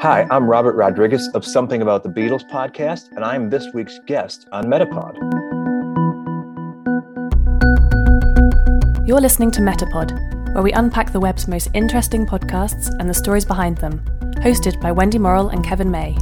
Hi, I'm Robert Rodriguez of Something About the Beatles podcast, and I'm this week's guest on Metapod. You're listening to Metapod, where we unpack the web's most interesting podcasts and the stories behind them, hosted by Wendy Morrill and Kevin May.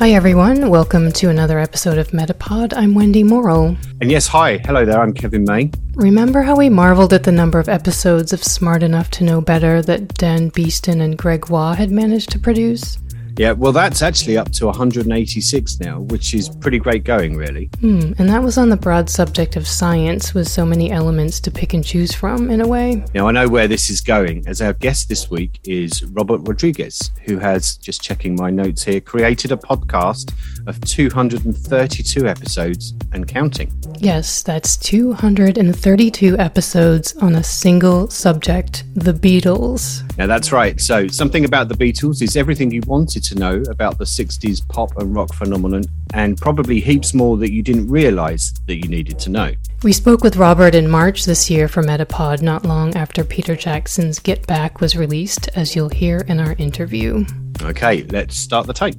Hi, everyone. Welcome to another episode of Metapod. I'm Wendy Morrill. And yes, hi. Hello there. I'm Kevin May. Remember how we marveled at the number of episodes of Smart Enough to Know Better that Dan Beeston and Greg Waugh had managed to produce? Yeah, well, that's actually up to 186 now, which is pretty great going, really. Hmm, and that was on the broad subject of science, with so many elements to pick and choose from, in a way. Now, I know where this is going, as our guest this week is Robert Rodriguez, who has, just checking my notes here, created a podcast of 232 episodes and counting. Yes, that's 232 episodes on a single subject the Beatles. Now, that's right. So, something about the Beatles is everything you wanted to know about the 60s pop and rock phenomenon, and probably heaps more that you didn't realize that you needed to know. We spoke with Robert in March this year for Metapod, not long after Peter Jackson's Get Back was released, as you'll hear in our interview. Okay, let's start the tape.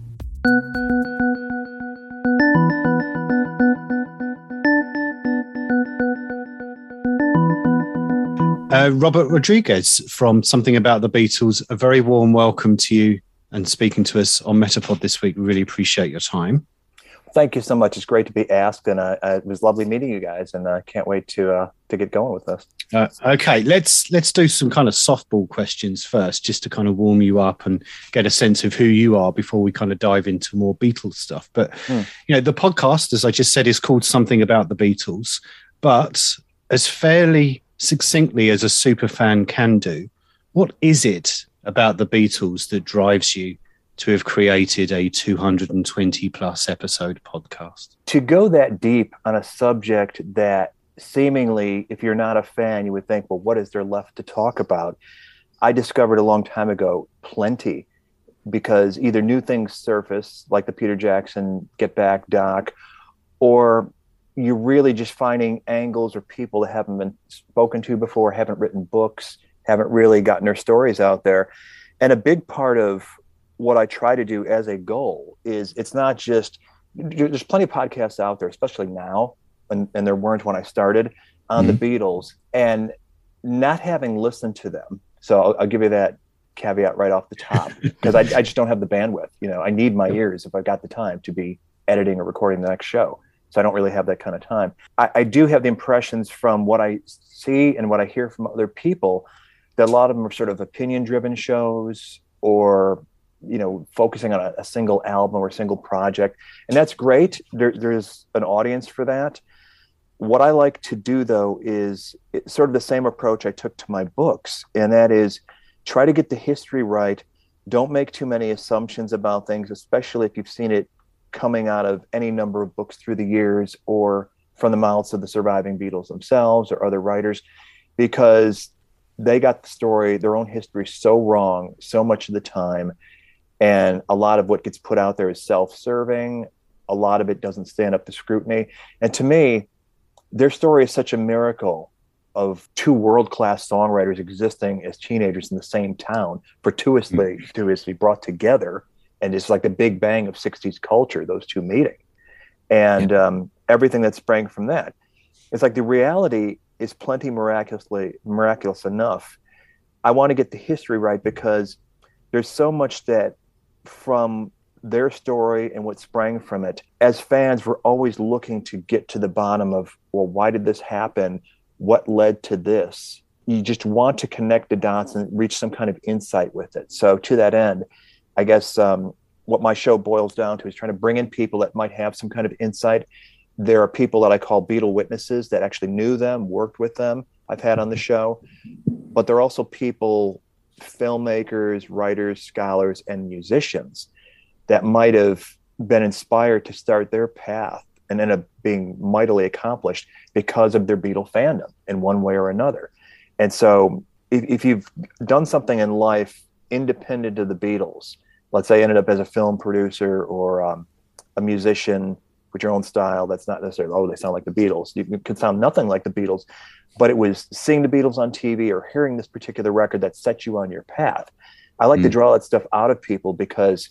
Uh, Robert Rodriguez from Something About the Beatles, a very warm welcome to you and speaking to us on Metapod this week. We really appreciate your time. Thank you so much. It's great to be asked, and uh, it was lovely meeting you guys. And I uh, can't wait to uh, to get going with this. Uh, okay, let's let's do some kind of softball questions first, just to kind of warm you up and get a sense of who you are before we kind of dive into more Beatles stuff. But hmm. you know, the podcast, as I just said, is called Something About the Beatles, but as fairly succinctly as a super fan can do, what is it about the Beatles that drives you to have created a 220 plus episode podcast? To go that deep on a subject that seemingly, if you're not a fan, you would think, well, what is there left to talk about? I discovered a long time ago plenty because either new things surface, like the Peter Jackson Get Back doc, or you're really just finding angles or people that haven't been spoken to before, haven't written books, haven't really gotten their stories out there. And a big part of what I try to do as a goal is it's not just there's plenty of podcasts out there, especially now, and, and there weren't when I started on mm-hmm. the Beatles, and not having listened to them. So I'll, I'll give you that caveat right off the top because I, I just don't have the bandwidth. You know, I need my ears if I've got the time to be editing or recording the next show. So I don't really have that kind of time. I, I do have the impressions from what I see and what I hear from other people that a lot of them are sort of opinion driven shows or you know focusing on a, a, single album or a single project. And that's great. There, there's an audience for that. What i like to do though is sort of the same approach i took to my books and that is try to get the history right. Don't make too many assumptions about things especially if you've seen it coming out of any number of books through the years or from the mouths of the surviving Beatles themselves or other writers, because they got the story, their own history so wrong so much of the time. And a lot of what gets put out there is self serving. A lot of it doesn't stand up to scrutiny. And to me, their story is such a miracle of two world class songwriters existing as teenagers in the same town, fortuitously, mm-hmm. fortuitously brought together and it's like the big bang of 60s culture those two meeting and um, everything that sprang from that it's like the reality is plenty miraculously miraculous enough. I want to get the history right because there's so much that from their story and what sprang from it as fans we're always looking to get to the bottom of well why did this happen? What led to this? You just want to connect the dots and reach some kind of insight with it. So to that end I guess um, what my show boils down to is trying to bring in people that might have some kind of insight. There are people that I call Beatle witnesses that actually knew them, worked with them. I've had on the show, but there are also people, filmmakers, writers, scholars, and musicians that might have been inspired to start their path and end up being mightily accomplished because of their Beatle fandom in one way or another. And so if, if you've done something in life independent of the Beatles, let's say ended up as a film producer or um, a musician with your own style, that's not necessarily, oh, they sound like the Beatles. You can sound nothing like the Beatles, but it was seeing the Beatles on TV or hearing this particular record that set you on your path. I like mm. to draw that stuff out of people because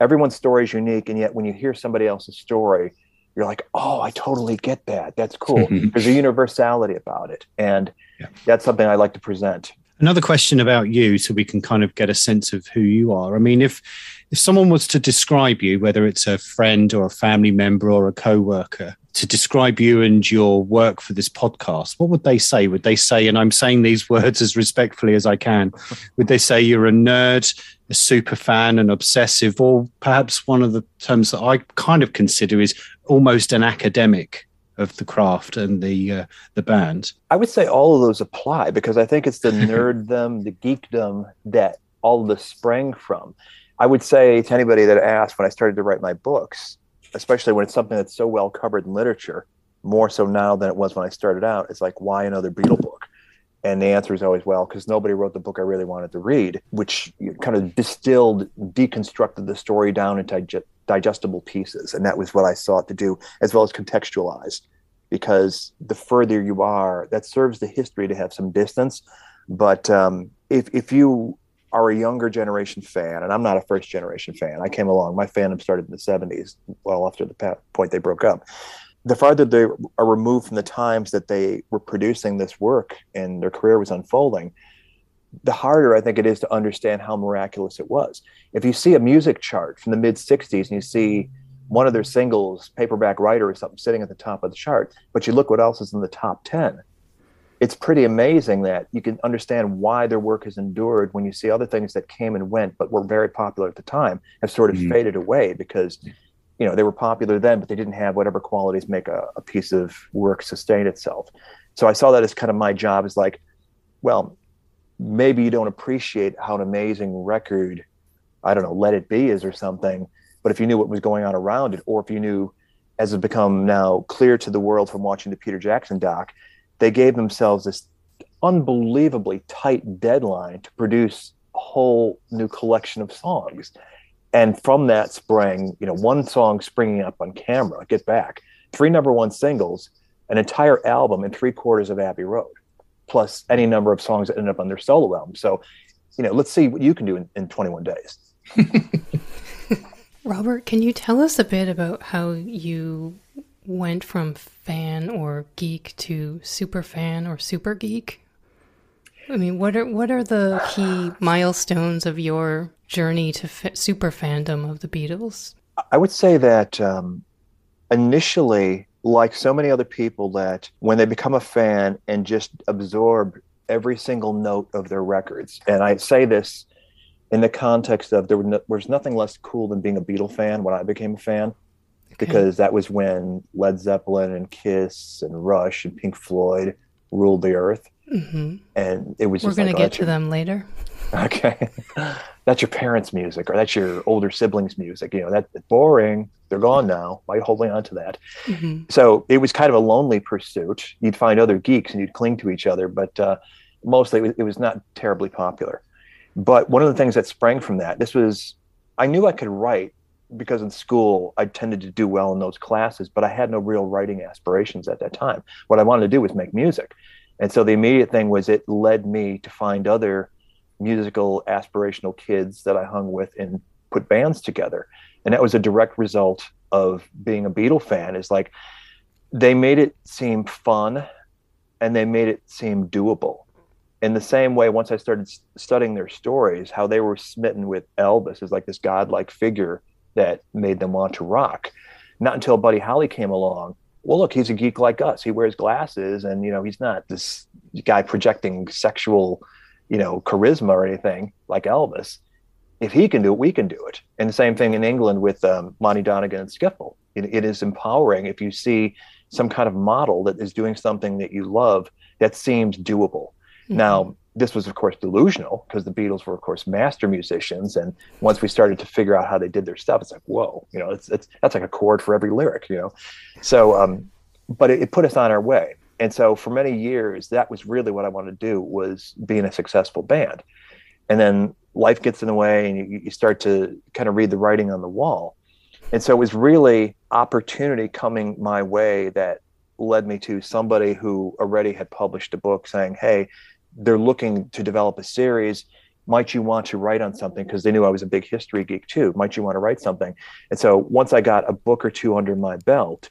everyone's story is unique. And yet when you hear somebody else's story, you're like, oh, I totally get that. That's cool. There's a universality about it. And yeah. that's something I like to present. Another question about you, so we can kind of get a sense of who you are. I mean, if if someone was to describe you, whether it's a friend or a family member or a co-worker, to describe you and your work for this podcast, what would they say? Would they say, and I'm saying these words as respectfully as I can, would they say you're a nerd, a super fan, an obsessive, or perhaps one of the terms that I kind of consider is almost an academic? of the craft and the uh, the band? I would say all of those apply because I think it's the nerddom, the geekdom that all of this sprang from. I would say to anybody that asked when I started to write my books, especially when it's something that's so well covered in literature, more so now than it was when I started out, it's like, why another Beatle book? And the answer is always, well, because nobody wrote the book I really wanted to read, which kind of distilled, deconstructed the story down into digestible pieces. And that was what I sought to do, as well as contextualize, because the further you are, that serves the history to have some distance. But um, if, if you are a younger generation fan, and I'm not a first generation fan, I came along, my fandom started in the 70s, well after the point they broke up the farther they are removed from the times that they were producing this work and their career was unfolding, the harder I think it is to understand how miraculous it was. If you see a music chart from the mid 60s and you see one of their singles, Paperback Writer or something, sitting at the top of the chart, but you look what else is in the top 10, it's pretty amazing that you can understand why their work has endured when you see other things that came and went, but were very popular at the time, have sort of mm-hmm. faded away because you know they were popular then but they didn't have whatever qualities make a, a piece of work sustain itself so i saw that as kind of my job is like well maybe you don't appreciate how an amazing record i don't know let it be is or something but if you knew what was going on around it or if you knew as it's become now clear to the world from watching the peter jackson doc they gave themselves this unbelievably tight deadline to produce a whole new collection of songs. And from that sprang you know one song springing up on camera get back three number one singles an entire album and three quarters of abbey road plus any number of songs that ended up on their solo album. So you know let's see what you can do in, in 21 days. Robert can you tell us a bit about how you went from fan or geek to super fan or super geek I mean, what are what are the key milestones of your journey to f- super fandom of the Beatles? I would say that um, initially, like so many other people, that when they become a fan and just absorb every single note of their records, and I say this in the context of there was nothing less cool than being a Beatle fan when I became a fan. Okay. Because that was when Led Zeppelin and Kiss and Rush and Pink Floyd ruled the earth. Mm-hmm. And it was We're going like, to oh, get to them later. Okay. that's your parents' music or that's your older siblings' music. You know, that's boring. They're gone now. Why are you holding on to that? Mm-hmm. So it was kind of a lonely pursuit. You'd find other geeks and you'd cling to each other, but uh, mostly it was, it was not terribly popular. But one of the things that sprang from that, this was, I knew I could write because in school I tended to do well in those classes, but I had no real writing aspirations at that time. What I wanted to do was make music. And so the immediate thing was it led me to find other musical aspirational kids that I hung with and put bands together. And that was a direct result of being a Beatle fan is like they made it seem fun and they made it seem doable. In the same way, once I started studying their stories, how they were smitten with Elvis as like this godlike figure that made them want to rock. Not until Buddy Holly came along well, look, he's a geek like us. He wears glasses, and you know, he's not this guy projecting sexual, you know, charisma or anything like Elvis. If he can do it, we can do it. And the same thing in England with um, Lonnie Donegan and Skiffle. It, it is empowering if you see some kind of model that is doing something that you love that seems doable. Mm-hmm. Now, this was, of course, delusional because the Beatles were, of course, master musicians. And once we started to figure out how they did their stuff, it's like, whoa, you know, it's, it's that's like a chord for every lyric, you know. So, um, but it, it put us on our way. And so for many years, that was really what I wanted to do was being a successful band. And then life gets in the way, and you, you start to kind of read the writing on the wall. And so it was really opportunity coming my way that led me to somebody who already had published a book saying, Hey, they're looking to develop a series. Might you want to write on something? Because they knew I was a big history geek too. Might you want to write something? And so once I got a book or two under my belt,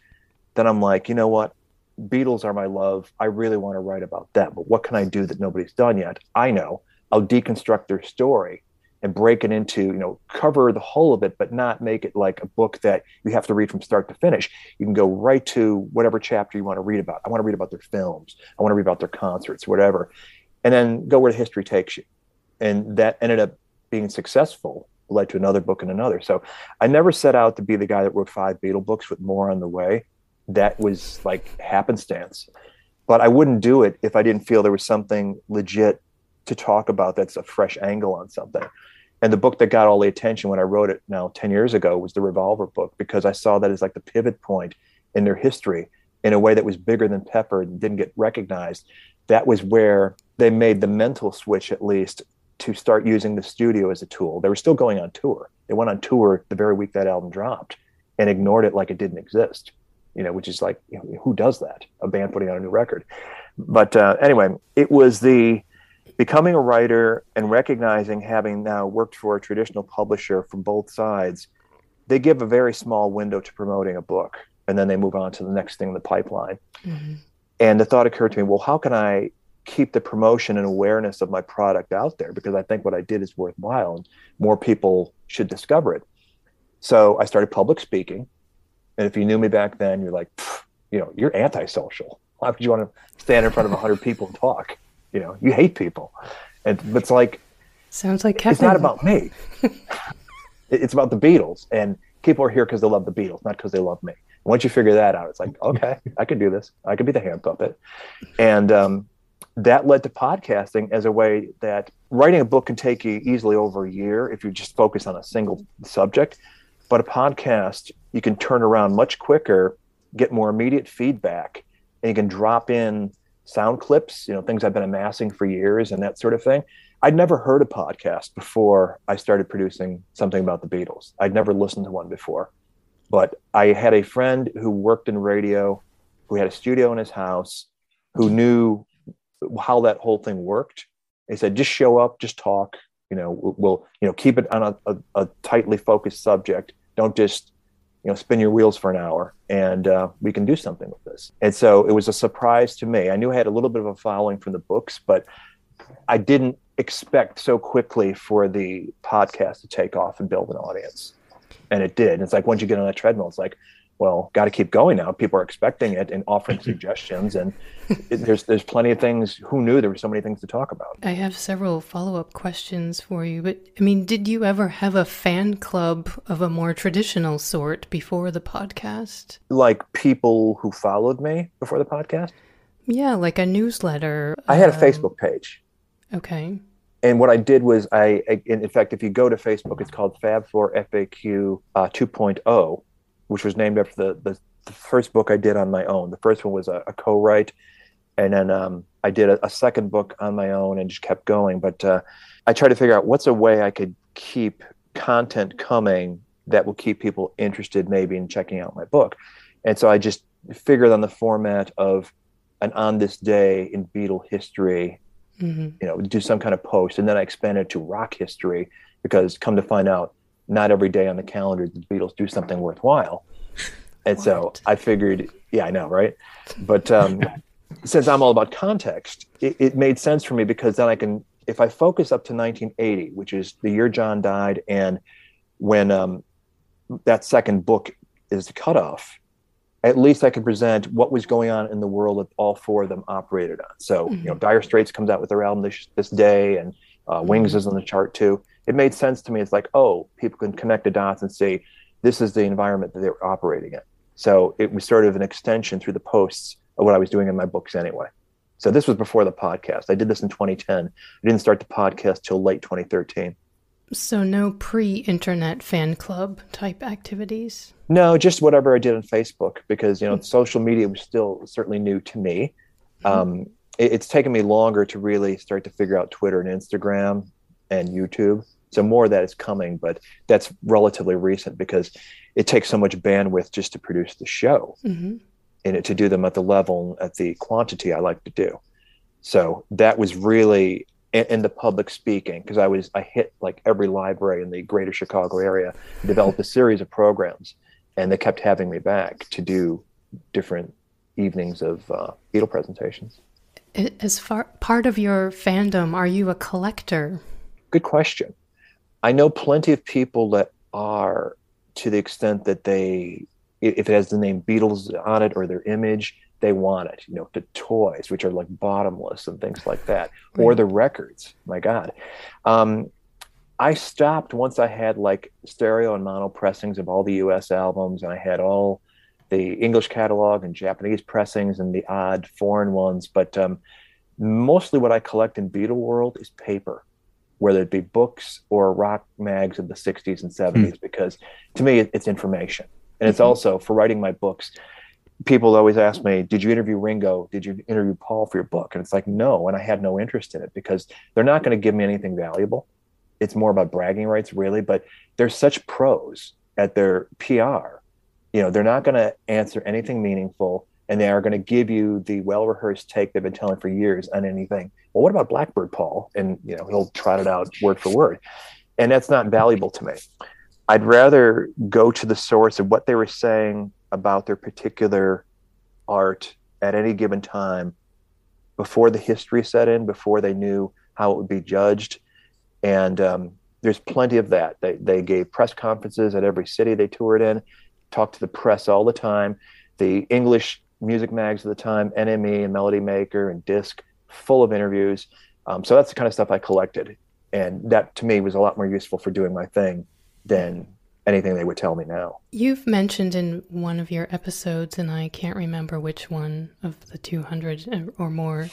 then I'm like, you know what? Beatles are my love. I really want to write about them. But what can I do that nobody's done yet? I know. I'll deconstruct their story and break it into, you know, cover the whole of it, but not make it like a book that you have to read from start to finish. You can go right to whatever chapter you want to read about. I want to read about their films. I want to read about their concerts, whatever and then go where the history takes you. And that ended up being successful, led to another book and another. So I never set out to be the guy that wrote five Beatle books with more on the way. That was like happenstance. But I wouldn't do it if I didn't feel there was something legit to talk about that's a fresh angle on something. And the book that got all the attention when I wrote it now 10 years ago was the Revolver book because I saw that as like the pivot point in their history in a way that was bigger than Pepper and didn't get recognized. That was where they made the mental switch at least to start using the studio as a tool. They were still going on tour. They went on tour the very week that album dropped and ignored it like it didn't exist. You know, which is like, you know, who does that? A band putting out a new record. But uh, anyway, it was the becoming a writer and recognizing having now worked for a traditional publisher from both sides. They give a very small window to promoting a book, and then they move on to the next thing in the pipeline. Mm-hmm. And the thought occurred to me, well, how can I keep the promotion and awareness of my product out there because I think what I did is worthwhile and more people should discover it. So I started public speaking. And if you knew me back then, you're like, you know, you're antisocial. Why would you want to stand in front of 100 people and talk? You know, you hate people. And it's like, sounds like Kevin. It's not about me. it's about the Beatles. And people are here because they love the Beatles, not because they love me. Once you figure that out, it's like, okay, I can do this. I can be the hand puppet. And um, that led to podcasting as a way that writing a book can take you easily over a year if you just focus on a single subject. But a podcast, you can turn around much quicker, get more immediate feedback, and you can drop in sound clips, you know, things I've been amassing for years and that sort of thing. I'd never heard a podcast before I started producing something about the Beatles. I'd never listened to one before. But I had a friend who worked in radio, who had a studio in his house, who knew how that whole thing worked. They said, just show up, just talk. You know, we'll you know keep it on a, a, a tightly focused subject. Don't just you know spin your wheels for an hour, and uh, we can do something with this. And so it was a surprise to me. I knew I had a little bit of a following from the books, but I didn't expect so quickly for the podcast to take off and build an audience. And it did. It's like once you get on that treadmill, it's like, well, got to keep going now. People are expecting it and offering suggestions, and it, there's there's plenty of things. Who knew there were so many things to talk about? I have several follow up questions for you, but I mean, did you ever have a fan club of a more traditional sort before the podcast? Like people who followed me before the podcast? Yeah, like a newsletter. I had a um, Facebook page. Okay. And what I did was I, I, in fact, if you go to Facebook, it's called Fab4 FAQ uh, 2.0 which was named after the, the, the first book I did on my own. The first one was a, a co-write, and then um, I did a, a, second book on my own and just kept going. But uh, I tried to figure out what's a way I could keep content coming that will keep people interested, maybe in checking out my book. And so I just figured on the format of an on this day in Beatle history, mm-hmm. you know, do some kind of post, and then I expanded to rock history because come to find out not every day on the calendar the Beatles do something worthwhile. And what? so I figured, yeah, I know, right? But um, since I'm all about context, it, it, made sense for me because then I can, if I focus up to 1980, which is the year John died, and when um, that second book is the cutoff, at least I can present what was going on in the world that all four of them operated on. So, mm-hmm. you know, mm-hmm. Dire Straits comes out with their album this, this day, and uh, Wings mm-hmm. is on the chart too it made sense to me. It's like, oh, people can connect the dots and say, this is the environment that they're operating in. So it was sort of an extension through the posts of what I was doing in my books anyway. So this was before the podcast. I did this in 2010. I didn't start the podcast till late 2013. So no pre-internet fan club type activities. No, just whatever I did on Facebook because you know social media was still certainly new to me. Um, it, it's taken me longer to really start to figure out Twitter and Instagram and YouTube. So more of that is coming, but that's relatively recent because it takes so much bandwidth just to produce the show hmm and it, to do them at the level at the quantity I like to do. So that was really in, in the public speaking because I was I hit like every library in the greater Chicago area, developed a series of programs, and they kept having me back to do different evenings of uh, Beatle presentations. As far part of your fandom, are you a collector? Good question. I know plenty of people that are to the extent that they, if it has the name Beatles on it or their image, they want it. You know, the toys, which are like bottomless and things like that, or the records. My God. Um, I stopped once I had like stereo and mono pressings of all the US albums, and I had all the English catalog and Japanese pressings and the odd foreign ones. But um, mostly what I collect in Beatle world is paper, whether it be books or rock mags of the 60s and 70s, because to me, it's information. And it's Mhm. also for writing my books. People always ask me, Did you interview Ringo? Did you interview Paul for your book? And it's like, No. And I had no interest in it because they're not going to give me anything valuable. It's more about bragging rights, really. But they're such pros at their PR. You know, they're not going to answer anything meaningful and they are going to give you the well rehearsed take they've been telling for years on anything. Well, what about Blackbird Paul? And, you know, he'll trot it out word for word. And that's not valuable to me. I'd rather go to the source of what they were saying about their particular art at any given time before the history set in, before they knew how it would be judged. And um, there's plenty of that. They, they gave press conferences at every city they toured in, talked to the press all the time. The English music mags of the time, NME and Melody Maker and Disc, full of interviews. Um, so that's the kind of stuff I collected. And that to me was a lot more useful for doing my thing than anything they would tell me now. You've mentioned in one of your episodes, and I can't remember which one of the 200 or more,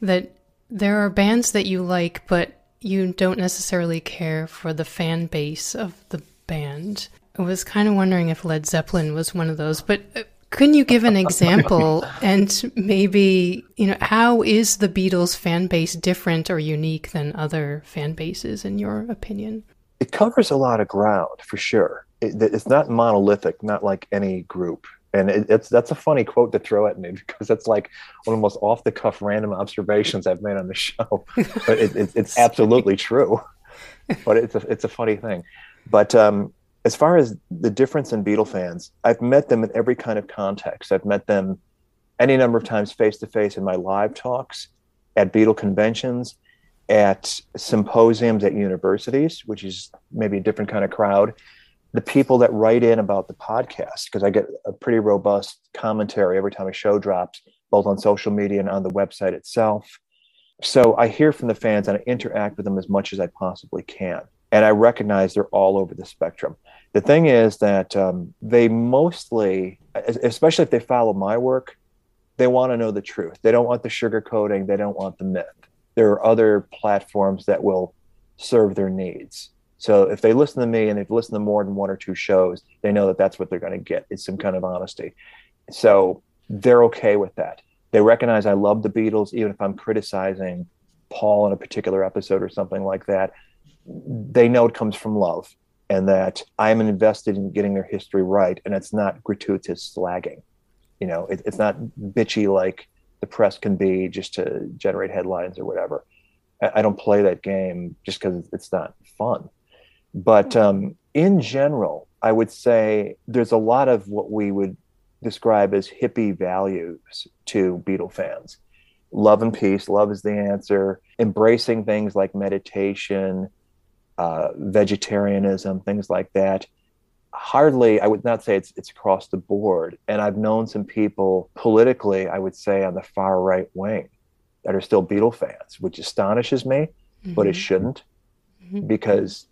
that there are bands that you like, but you don't necessarily care for the fan base of the band. I was kind of wondering if Led Zeppelin was one of those, but uh, couldn't you give an example and maybe, you know, how is the Beatles fan base different or unique than other fan bases in your opinion? It covers a lot of ground for sure. It, it's not monolithic, not like any group. And it, it's that's a funny quote to throw at me because that's like one of the most off the cuff random observations I've made on the show. But it, it, it's absolutely true. But it's a it's a funny thing. But um, as far as the difference in Beatle fans, I've met them in every kind of context. I've met them any number of times face to face in my live talks, at Beatle conventions, at symposiums at universities, which is maybe a different kind of crowd. The people that write in about the podcast, because I get a pretty robust commentary every time a show drops, both on social media and on the website itself. So I hear from the fans and I interact with them as much as I possibly can. And I recognize they're all over the spectrum. The thing is that um, they mostly, especially if they follow my work, they want to know the truth. They don't want the sugarcoating. They don't want the myth. There are other platforms that will serve their needs. So if they listen to me and they've listened to more than one or two shows, they know that that's what they're going to get. It's some kind of honesty. So they're okay with that. They recognize I love the Beatles, even if I'm criticizing Paul in a particular episode or something like that. They know it comes from love and that I'm invested in getting their history right. And it's not gratuitous slagging. You know, it, it's not bitchy like the press can be just to generate headlines or whatever. I, I don't play that game just because it's not fun. But um, in general, I would say there's a lot of what we would describe as hippie values to Beatle fans. Love and peace, love is the answer, embracing things like meditation, uh, vegetarianism, things like that. Hardly, I would not say it's it's across the board. And I've known some people politically, I would say, on the far right wing that are still Beatle fans, which astonishes me, but it Mhm. shouldn't Mhm. because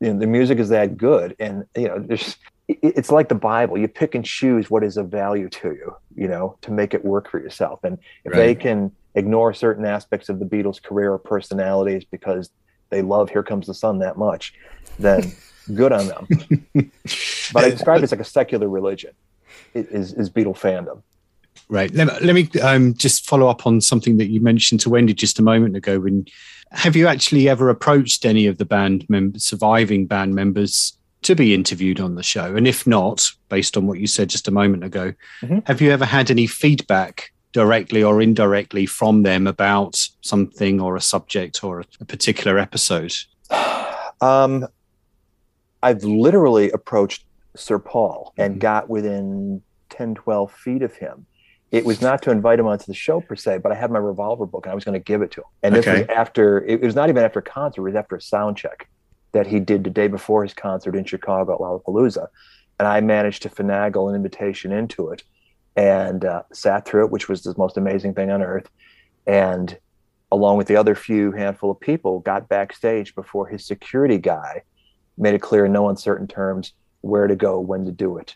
you know, the music is that good. And, you know, there's, it's like the Bible. You pick and choose what is of value to you, you know, to make it work for yourself. And if they can ignore certain aspects of the Beatles' career or personalities because they love "Here Comes the Sun" that much, then good on them. but I describe it as like a secular religion. Is is Beatle fandom? Right. Let, let me um, just follow up on something that you mentioned to Wendy just a moment ago. When have you actually ever approached any of the band members, surviving band members, to be interviewed on the show? And if not, based on what you said just a moment ago, mm-hmm. have you ever had any feedback directly or indirectly from them about something or a subject or a particular episode? Um, I've literally approached Sir Paul and mm-hmm. got within 10, 12 feet of him. It was not to invite him onto the show per se, but I had my revolver book and I was going to give it to him. And this okay. was after, it was not even after a concert, it was after a sound check that he did the day before his concert in Chicago at Lollapalooza. And I managed to finagle an invitation into it and uh, sat through it, which was the most amazing thing on earth. And along with the other few handful of people, got backstage before his security guy made it clear in no uncertain terms where to go, when to do it,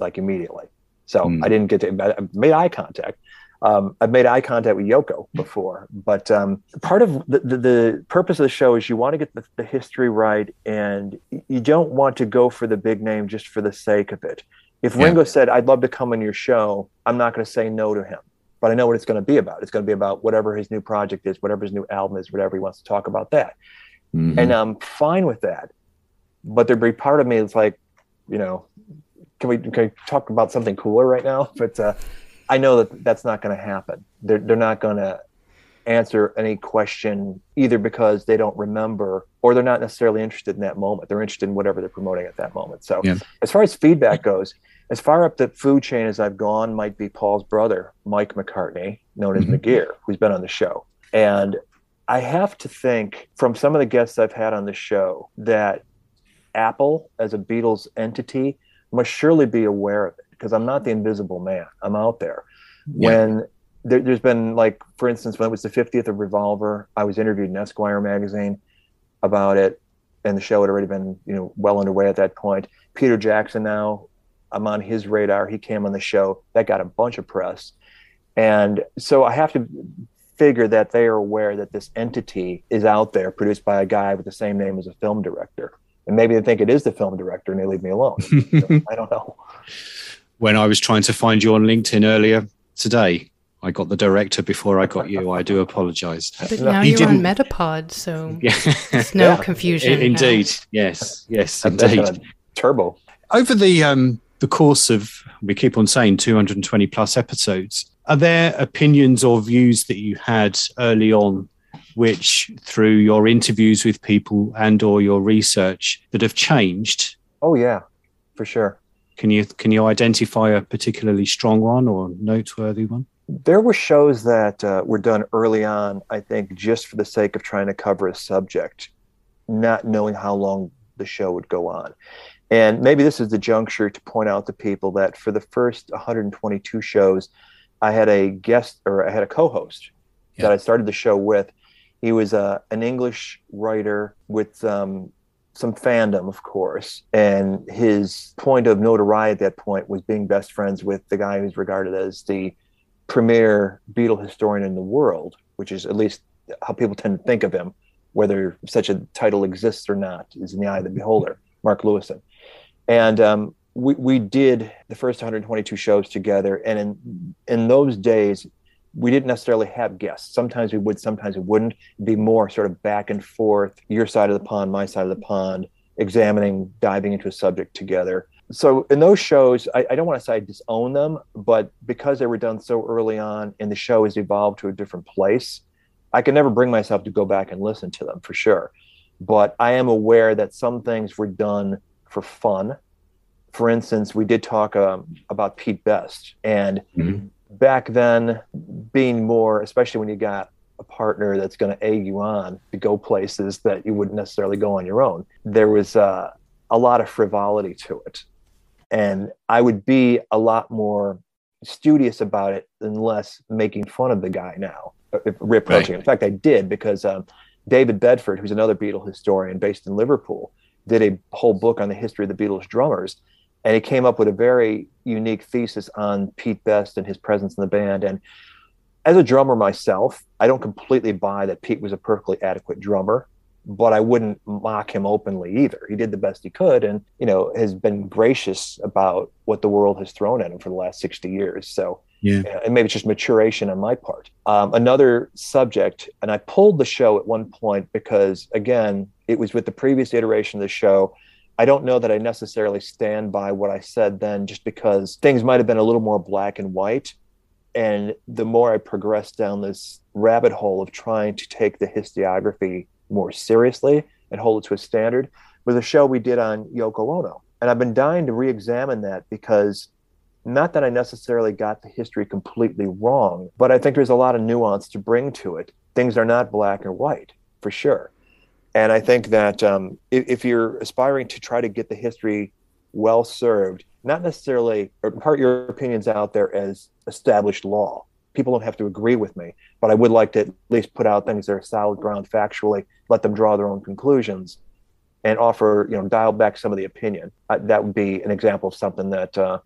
like immediately. So mm. I didn't get to, I made eye contact. Um, I've made eye contact with Yoko before, but um, part of the, the, the, purpose of the show is you want to get the, the, history right, and you don't want to go for the big name just for the sake of it. If yeah. Ringo said, "I'd love to come on your show," I'm not going to say no to him, but I know what it's going to be about. It's going to be about whatever his new project is, whatever his new album is, whatever he wants to talk about that, mm-hmm. and I'm fine with that but there'd be part of me that's like, you know, can we can we talk about something cooler right now? But uh, I know that that's not going to happen. They're they're not going to answer any question either because they don't remember or they're not necessarily interested in that moment. They're interested in whatever they're promoting at that moment. So yeah. as far as feedback goes, as far up the food chain as I've gone might be Paul's brother, Mike McCartney, known as mm hmm who's been on the show. And I have to think from some of the guests I've had on the show that Apple as a Beatles entity must surely be aware of it because I'm not the invisible man. I'm out there. Yeah. When there, has been like, for instance, when it was the 50th of Revolver, I was interviewed in Esquire magazine about it, and the show had already been, you know, well underway at that point. Peter Jackson now, I'm on his radar. He came on the show. That got a bunch of press. And so I have to figure that they are aware that this entity is out there produced by a guy with the same name as a film director and maybe they think it is the film director and they leave me alone. I don't know. When I was trying to find you on LinkedIn earlier today, I got the director before I got you. I do apologize. But now he you're didn't... on Metapod, so yeah. there's no yeah. confusion. Indeed, yes, yes, indeed. Turbo. Over the um, the course of we keep on saying 220 plus episodes, are there opinions or views that you had early on which through your interviews with people and or your research that have changed oh yeah for sure can you can you identify a particularly strong one or noteworthy one there were shows that uh, were done early on i think just for the sake of trying to cover a subject not knowing how long the show would go on and maybe this is the juncture to point out to people that for the first 122 shows i had a guest or i had a co-host yeah. that i started the show with he was uh, an English writer with um, some fandom, of course, and his point of notoriety at that point was being best friends with the guy who's regarded as the premier Beatle historian in the world, which is at least how people tend to think of him, whether such a title exists or not, is in the eye of the beholder, Mark Lewisohn. And um, we, we did the first 122 shows together. And in, in those days, we didn't necessarily have guests. Sometimes we would, sometimes we wouldn't. It'd be more sort of back and forth, your side of the pond, my side of the pond, examining, diving into a subject together. So in those shows, I, I don't want to say I disown them, but because they were done so early on and the show has evolved to a different place, I can never bring myself to go back and listen to them for sure. But I am aware that some things were done for fun. For instance, we did talk um, about Pete Best, and mm-hmm back then being more especially when you got a partner that's going to egg you on to go places that you wouldn't necessarily go on your own there was uh, a lot of frivolity to it and i would be a lot more studious about it and less making fun of the guy now uh, reapproaching right. in fact i did because um, david bedford who's another beatle historian based in liverpool did a whole book on the history of the beatles drummers and he came up with a very unique thesis on Pete Best and his presence in the band. And as a drummer myself, I don't completely buy that Pete was a perfectly adequate drummer, but I wouldn't mock him openly either. He did the best he could and, you know, has been gracious about what the world has thrown at him for the last 60 years. So, Yeah. and maybe it's just maturation on my part. Um, another subject, and I pulled the show at one point because, again, it was with the previous iteration of the show. I don't know that I necessarily stand by what I said then, just because things might have been a little more black and white. And the more I progressed down this rabbit hole of trying to take the historiography more seriously and hold it to a standard, was a show we did on Yoko Ono. And I've been dying to re examine that because not that I necessarily got the history completely wrong, but I think there's a lot of nuance to bring to it. Things are not black or white, for sure. And I think that um, if, if you're aspiring to try to get the history well served, not necessarily part your opinions out there as established law. People don't have to agree with me, but I would like to at least put out things that are solid ground factually, let them draw their own conclusions, and offer, you know, dial back some of the opinion. Uh, that would be an example of something that uh,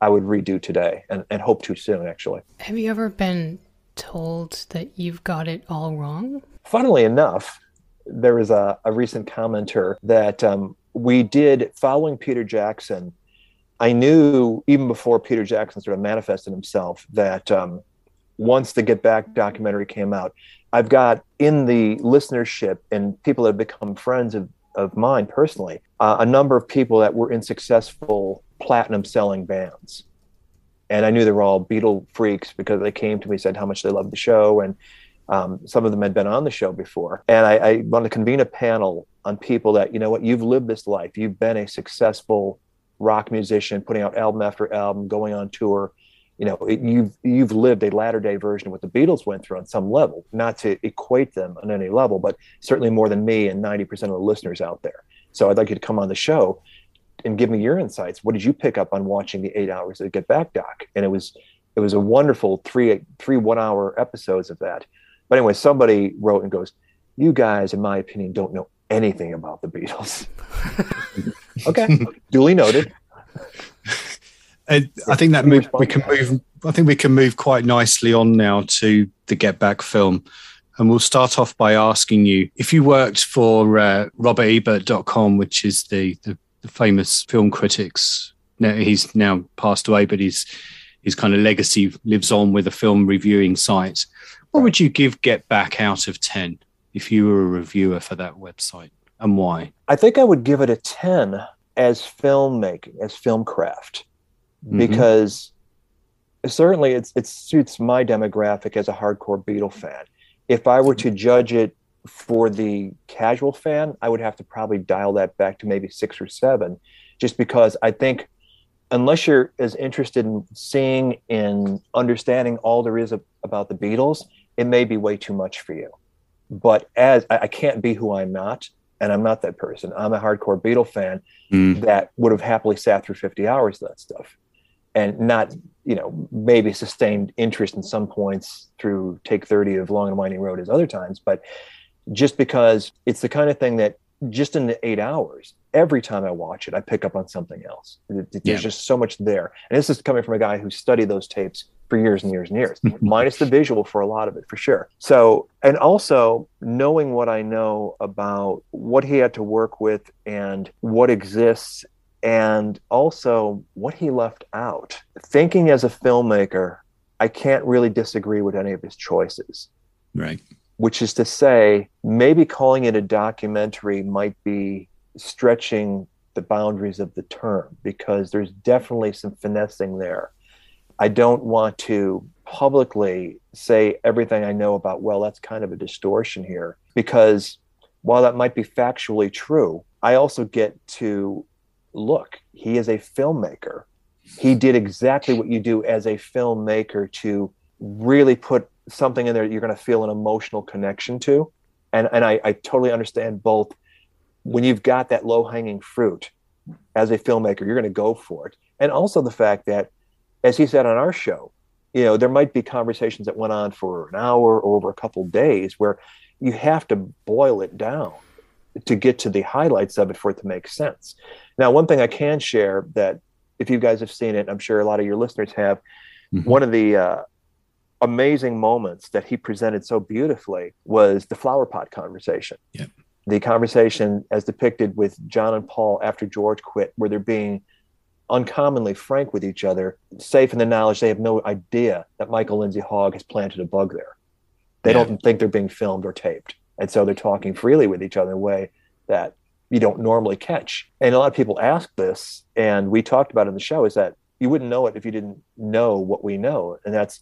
I would redo today and, and hope to soon, actually. Have you ever been told that you've got it all wrong? Funnily enough, there was a, a recent commenter that um, we did following Peter Jackson. I knew even before Peter Jackson sort of manifested himself that um, once the Get Back documentary came out, I've got in the listenership and people that have become friends of, of mine personally, uh, a number of people that were in successful platinum selling bands. And I knew they were all Beatle freaks because they came to me, said how much they loved the show. And um, some of them had been on the show before. And I, I want to convene a panel on people that, you know what, you've lived this life. You've been a successful rock musician, putting out album after album, going on tour. You know, it, you've you've lived a latter day version of what the Beatles went through on some level. Not to equate them on any level, but certainly more than me and ninety percent of the listeners out there. So I'd like you to come on the show and give me your insights. What did you pick up on watching the eight hours of Get Back doc? And it was it was a wonderful three three one hour episodes of that. But anyway, somebody wrote and goes, "You guys, in my opinion, don't know anything about the Beatles." okay, duly noted. I, I think that move, we can move. I think we can move quite nicely on now to the Get Back film. And we'll start off by asking you if you worked for uh, RobertEbert.com, which is the, the, the famous film critics. Now, he's now passed away, but his his kind of legacy lives on with a film reviewing site. What would you give Get Back out of 10 if you were a reviewer for that website and why? I think I would give it a 10 as filmmaking, as film craft, Mhm. because certainly it's, it suits my demographic as a hardcore Beatle fan. If I were to judge it for the casual fan, I would have to probably dial that back to maybe six or seven, just because I think unless you're as interested in seeing and understanding all there is a, about the Beatles, it may be way too much for you. But as I, I can't be who I'm not, and I'm not that person. I'm a hardcore Beatle fan Mm. that would have happily sat through 50 hours of that stuff and not, you know, maybe sustained interest in some points through take 30 of Long and Winding Road as other times. But just because it's the kind of thing that just in the eight hours, every time I watch it, I pick up on something else. There's Yeah. just so much there. And this is coming from a guy who studied those tapes for years and years and years, minus the visual for a lot of it, for sure. So, and also knowing what I know about what he had to work with and what exists, and also what he left out. Thinking as a filmmaker, I can't really disagree with any of his choices Right. which is to say, maybe calling it a documentary might be stretching the boundaries of the term because there's definitely some finessing there. I don't want to publicly say everything I know about, well, that's kind of a distortion here, because while that might be factually true, I also get to look, he is a filmmaker. He did exactly what you do as a filmmaker to really put something in there that you're going to feel an emotional connection to. And, and I, I totally understand both when you've got that low hanging fruit as a filmmaker, you're going to go for it. And also the fact that, as he said on our show, you know, there might be conversations that went on for an hour or over a couple days where you have to boil it down to get to the highlights of it for it to make sense. Now, one thing I can share that if you guys have seen it, I'm sure a lot of your listeners have, Mhm. one of the uh, amazing moments that he presented so beautifully was the flower pot conversation. Yeah. The conversation as depicted with John and Paul after George quit, where they're being uncommonly frank with each other, safe in the knowledge they have no idea that Michael Lindsay Hogg has planted a bug there. They yeah. don't think they're being filmed or taped. And so they're talking freely with each other in a way that you don't normally catch. And a lot of people ask this, and we talked about in the show, is that you wouldn't know it if you didn't know what we know. And that's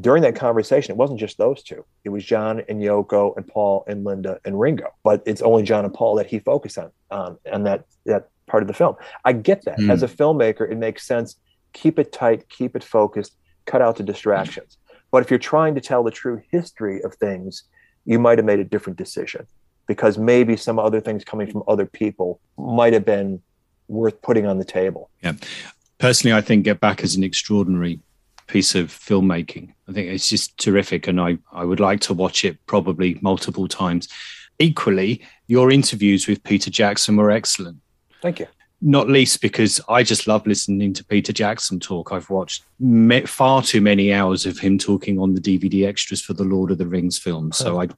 during that conversation, it wasn't just those two. It was John and Yoko and Paul and Linda and Ringo. But it's only John and Paul that he focused on um, and that that part of the film. I get that. Mm. As a filmmaker, it makes sense. Keep it tight, keep it focused, cut out the distractions. But if you're trying to tell the true history of things, you might have made a different decision because maybe some other things coming from other people might have been worth putting on the table. Yeah. Personally, I think Get Back is an extraordinary piece of filmmaking. I think it's just terrific, and I, I would like to watch it probably multiple times. Equally, your interviews with Peter Jackson were excellent. Thank you not least because I just love listening to Peter Jackson talk. I've watched far too many hours of him talking on the DVD extras for the Lord of the Rings films. So I'm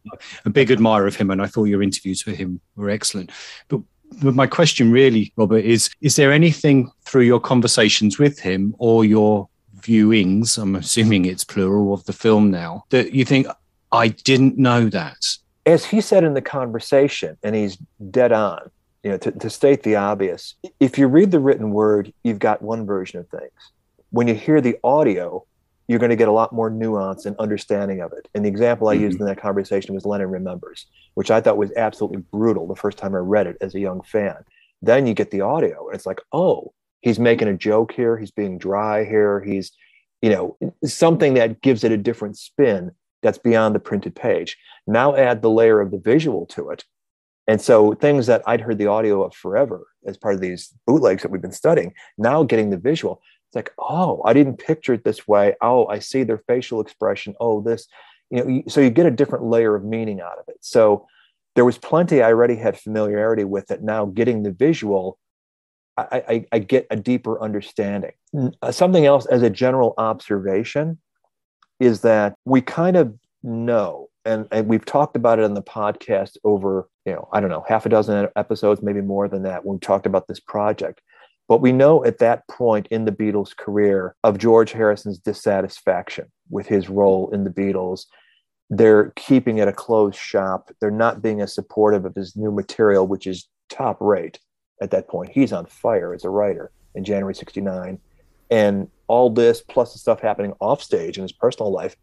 a big admirer of him, and I thought your interviews with him were excellent. But, but my question really, Robert, is: Is there anything through your conversations with him or your viewings? I'm assuming it's plural of the film now that you think I didn't know that. As he said in the conversation, and he's dead on you know, to, to state the obvious, if you read the written word, you've got one version of things. When you hear the audio, you're going to get a lot more nuance and understanding of it. And the example I mm-hmm. used in that conversation was Lennon Remembers, which I thought was absolutely brutal the first time I read it as a young fan. Then you get the audio, and it's like, oh, he's making a joke here. He's being dry here. He's, you know, something that gives it a different spin that's beyond the printed page. Now add the layer of the visual to it, and so things that I'd heard the audio of forever as part of these bootlegs that we've been studying, now getting the visual, it's like, oh, I didn't picture it this way. Oh, I see their facial expression. Oh, this, you know, so you get a different layer of meaning out of it. So there was plenty I already had familiarity with it. Now getting the visual, I, I, I get a deeper understanding. Uh, something else as a general observation is that we kind of know and, and we've talked about it on the podcast over you know i don't know half a dozen episodes maybe more than that when we talked about this project. But we know at that point in the beatles career of george harrison's dissatisfaction with his role in the beatles they're keeping it a closed shop. They're not being as supportive of his new material which is top rate at that point. He's on fire as a writer in january 69 and all this plus the stuff happening off stage in his personal life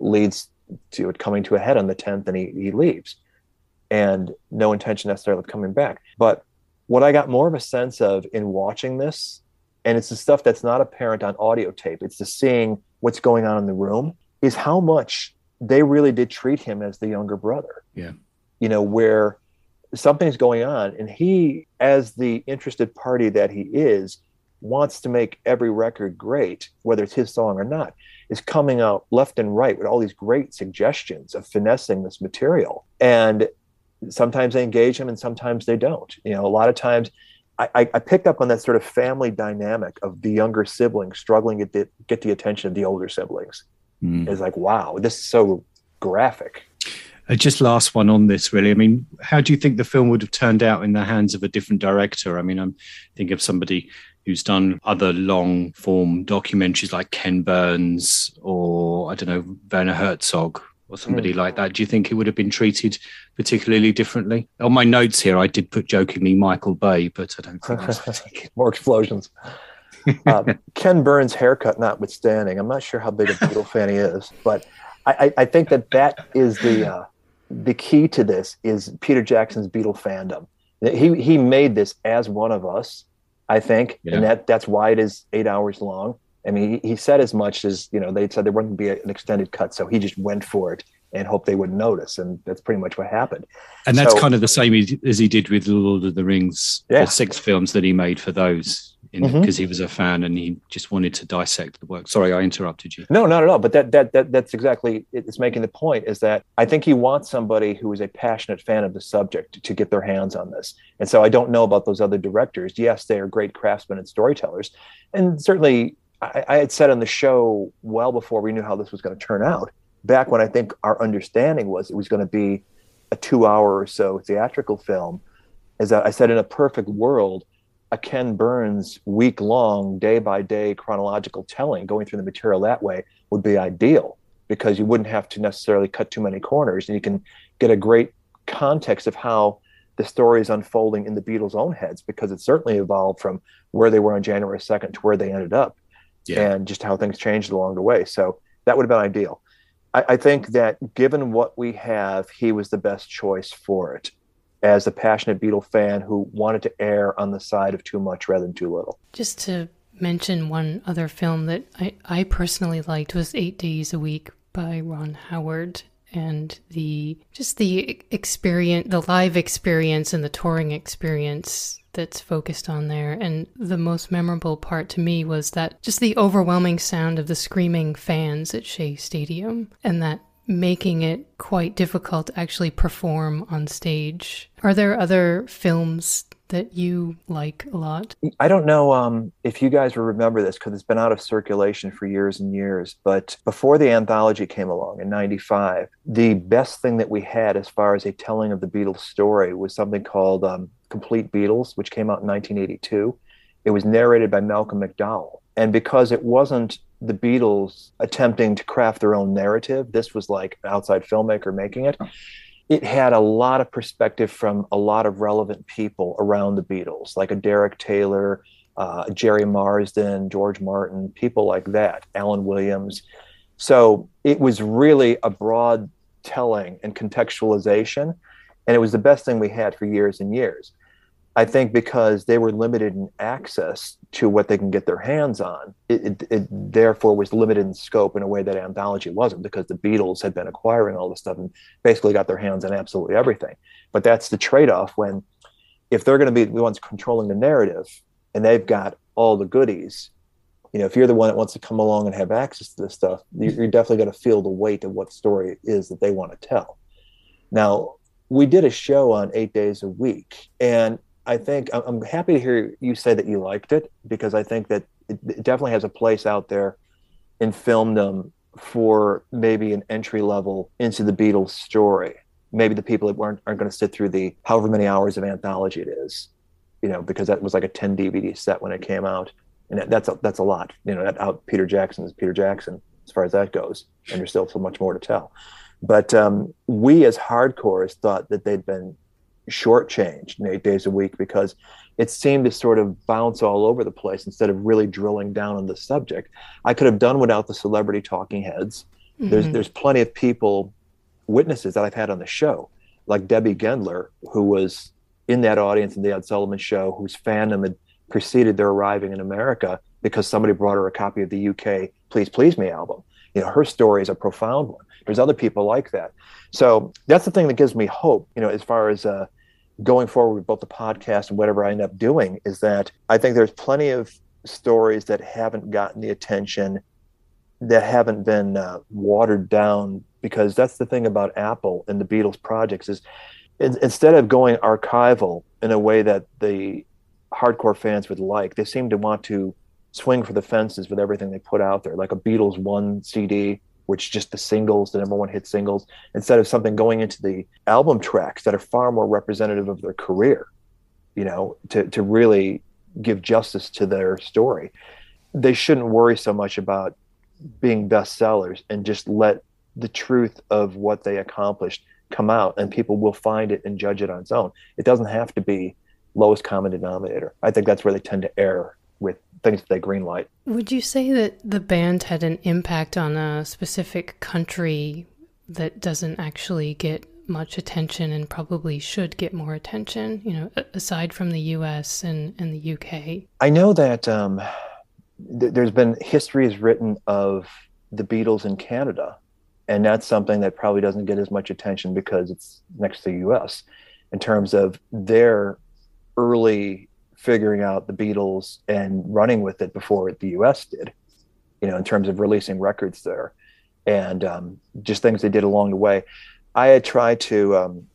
leads to it coming to a head on the 10th and he, he leaves and no intention necessarily of coming back. But what I got more of a sense of in watching this, and it's the stuff that's not apparent on audio tape, it's the seeing what's going on in the room, is how much they really did treat him as the younger brother. Yeah. You know, where something's going on and he, as the interested party that he is, wants to make every record great, whether it's his song or not is coming out left and right with all these great suggestions of finessing this material. And sometimes they engage him and sometimes they don't. You know, a lot of times I, I picked up on that sort of family dynamic of the younger siblings struggling to get, get the attention of the older siblings. Mm. It's like, wow, this is so graphic. Uh, just last one on this, really. I mean, how do you think the film would have turned out in the hands of a different director? I mean, I'm thinking of somebody who's done other long form documentaries like Ken Burns or I don't know Werner Herzog or somebody mm. like that. Do you think it would have been treated particularly differently? On my notes here, I did put jokingly Michael Bay, but I don't think more explosions. um, Ken Burns' haircut notwithstanding, I'm not sure how big a Beatle fan he is, but I, I, think that that is the uh, the key to this is Peter Jackson's Beatle fandom. He he made this as one of us, I think, yeah. and that that's why it is eight hours long. I mean, he, he said as much as you know they said there wouldn't be a, an extended cut, so he just went for it and hoped they wouldn't notice, and that's pretty much what happened. And that's so, kind of the same as he did with Lord of the Rings, yeah. the six films that he made for those because mm-hmm. he was a fan and he just wanted to dissect the work. Sorry, I interrupted you. No, not at all. But that that that that's exactly it's making the point is that I think he wants somebody who is a passionate fan of the subject to, to get their hands on this. And so I don't know about those other directors. Yes, they are great craftsmen and storytellers, and certainly I, I had said on the show well before we knew how this was going to turn out back when I think our understanding was it was going to be a two hour or so theatrical film, as I said, in a perfect world, a Ken Burns week long, day by day chronological telling, going through the material that way would be ideal because you wouldn't have to necessarily cut too many corners and you can get a great context of how the story is unfolding in the Beatles' own heads because it certainly evolved from where they were on January 2nd to where they ended up yeah. and just how things changed along the way. So that would have been ideal. I, I think that given what we have, he was the best choice for it as a passionate Beatle fan who wanted to err on the side of too much rather than too little. Just to mention one other film that I, I personally liked was Eight Days a Week by Ron Howard and the just the experience the live experience and the touring experience that's focused on there and the most memorable part to me was that just the overwhelming sound of the screaming fans at Shea Stadium and that making it quite difficult to actually perform on stage. Are there other films that you like a lot? I don't know um, if you guys will remember this because it's been out of circulation for years and years. But before the anthology came along in 95, the best thing that we had as far as a telling of the Beatles story was something called um, Complete Beatles, which came out in 1982. It was narrated by Malcolm McDowell. And because it wasn't the Beatles attempting to craft their own narrative, this was like an outside filmmaker making it. It had a lot of perspective from a lot of relevant people around the Beatles, like a Derek Taylor, uh, Gerry Marsden, George Martin, people like that, Alan Williams. So it was really a broad telling and contextualization. And it was the best thing we had for years and years. I think because they were limited in access to what they can get their hands on, it, it, it, therefore was limited in scope in a way that anthology wasn't because the Beatles had been acquiring all this stuff and basically got their hands on absolutely everything. But that's the trade off when, if they're going to be the ones controlling the narrative and they've got all the goodies, you know, if you're the one that wants to come along and have access to this stuff, you're definitely going to feel the weight of what story it is that they want to tell. Now, we did a show on eight days a week, and I think I'm happy to hear you say that you liked it because I think that it definitely has a place out there in filmdom for maybe an entry level into the Beatles story. Maybe the people that weren't aren't going to sit through the however many hours of anthology it is, you know, because that was like a 10 DVD set when it came out, and that's a, that's a lot. You know, that out Peter Jackson is Peter Jackson as far as that goes, and there's still so much more to tell. But um, we as hardcores thought that they'd been shortchanged in eight days a week because it seemed to sort of bounce all over the place instead of really drilling down on the subject. I could have done without the celebrity talking heads. Mm-hmm. There's there's plenty of people, witnesses that I've had on the show, like Debbie Gendler, who was in that audience in the Ed Sullivan show, whose fandom had preceded their arriving in America because somebody brought her a copy of the UK Please Please Me album. You know, her story is a profound one. There's other people like that. So that's the thing that gives me hope, you know, as far as uh, going forward with both the podcast and whatever I end up doing, is that I think there's plenty of stories that haven't gotten the attention, that haven't been uh, watered down, because that's the thing about Apple and the Beatles projects is instead of going archival in a way that the hardcore fans would like, they seem to want to swing for the fences with everything they put out there, like a Beatles one CD which just the singles, the number one hit singles, instead of something going into the album tracks that are far more representative of their career, you know, to, to really give justice to their story. They shouldn't worry so much about being bestsellers and just let the truth of what they accomplished come out and people will find it and judge it on its own. It doesn't have to be lowest common denominator. I think that's where they tend to err with things that they greenlight. Would you say that the band had an impact on a specific country that doesn't actually get much attention and probably should get more attention, you know, aside from the US and, and the UK? I know that um, th- there's been histories written of the Beatles in Canada, and that's something that probably doesn't get as much attention because it's next to the US in terms of their early figuring out the Beatles and running with it before the US did, you know, in terms of releasing records there and um, just things they did along the way. I had tried to, um,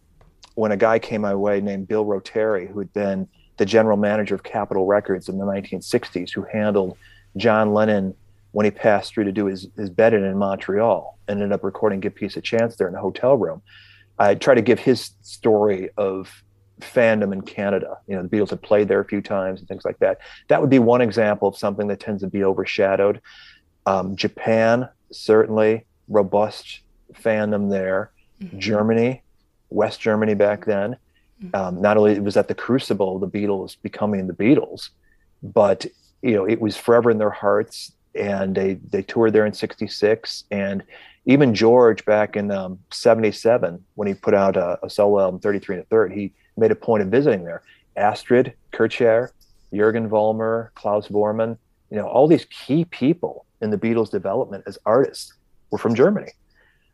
when a guy came my way named Bill Rotary, who had been the general manager of Capitol Records in the 1960s, who handled John Lennon when he passed through to do his, his bedding in Montreal. Ended up recording Give Peace a Chance there in a hotel room. I tried to give his story of fandom in Canada. You know, the Beatles had played there a few times and things like that. That would be one example of something that tends to be overshadowed. Um, Japan, certainly, robust fandom there. Mm-hmm. Germany, West Germany back then. Mm-hmm. Um, not only was that the crucible, the Beatles becoming the Beatles, but you know it was forever in their hearts. And they they toured there in '66, and even George back in um, '77 when he put out a, a solo album, 33 and a third, he made a point of visiting there. Astrid Kirchherr, Jürgen Vollmer, Klaus Voormann, you know, all these key people in the Beatles' development as artists were from Germany.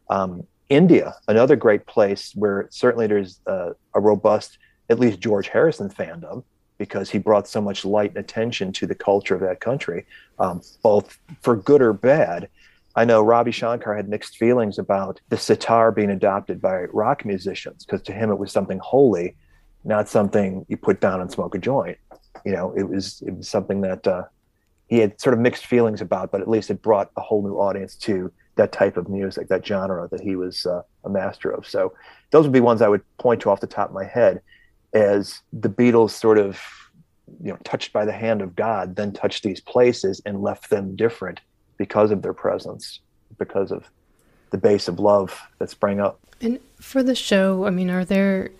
Um, India, another great place where certainly there's a, a robust, at least George Harrison fandom, because he brought so much light and attention to the culture of that country, um, both for good or bad. I know Ravi Shankar had mixed feelings about the sitar being adopted by rock musicians because to him it was something holy, not something you put down and smoke a joint. You know, it was it was something that uh, he had sort of mixed feelings about, but at least it brought a whole new audience to that type of music, that genre that he was uh, a master of. So those would be ones I would point to off the top of my head as the Beatles sort of, you know, touched by the hand of God, then touched these places and left them different because of their presence, because of the base of love that sprang up. And for the show, I mean, are there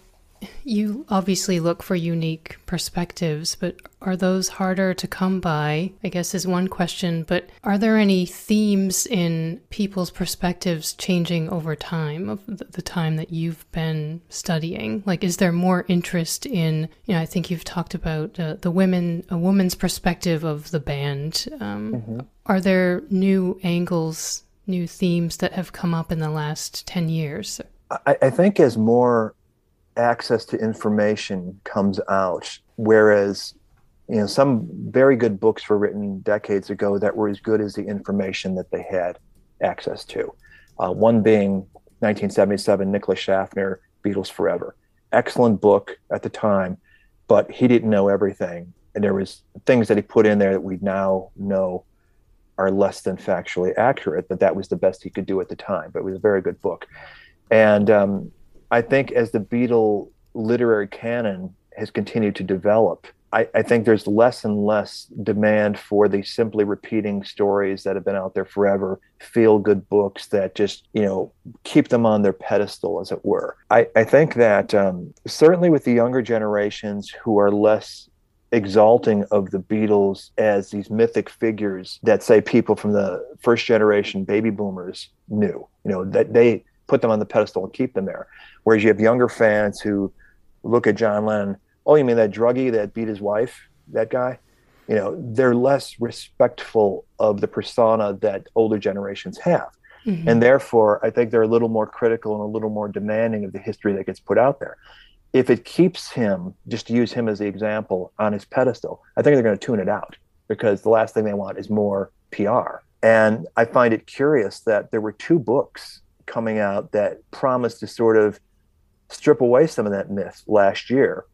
you obviously look for unique perspectives, but are those harder to come by? I guess is one question. But are there any themes in people's perspectives changing over time of the time that you've been studying? Like, is there more interest in, you know, I think you've talked about uh, the women, a woman's perspective of the band. Um, mm-hmm. Are there new angles, new themes that have come up in the last 10 years? I, I think as more access to information comes out. Whereas, you know, some very good books were written decades ago that were as good as the information that they had access to. Uh, one being 1977, Nicholas Schaffner, Beatles Forever. Excellent book at the time, but he didn't know everything. And there was things that he put in there that we now know are less than factually accurate, but that was the best he could do at the time. But it was a very good book. And um, I think as the Beatle literary canon has continued to develop, I, I, think there's less and less demand for the simply repeating stories that have been out there forever, feel good books that just, you know, keep them on their pedestal, as it were. I, I think that um, certainly with the younger generations who are less exalting of the Beatles as these mythic figures that say people from the first generation baby boomers knew, you know, that they put them on the pedestal and keep them there. Whereas you have younger fans who look at John Lennon, oh, you mean that druggie that beat his wife, that guy? You know, they're less respectful of the persona that older generations have. Mm-hmm. And therefore, I think they're a little more critical and a little more demanding of the history that gets put out there. If it keeps him, just to use him as the example, on his pedestal, I think they're going to tune it out because the last thing they want is more PR. And I find it curious that there were two books coming out that promised to sort of strip away some of that myth last year.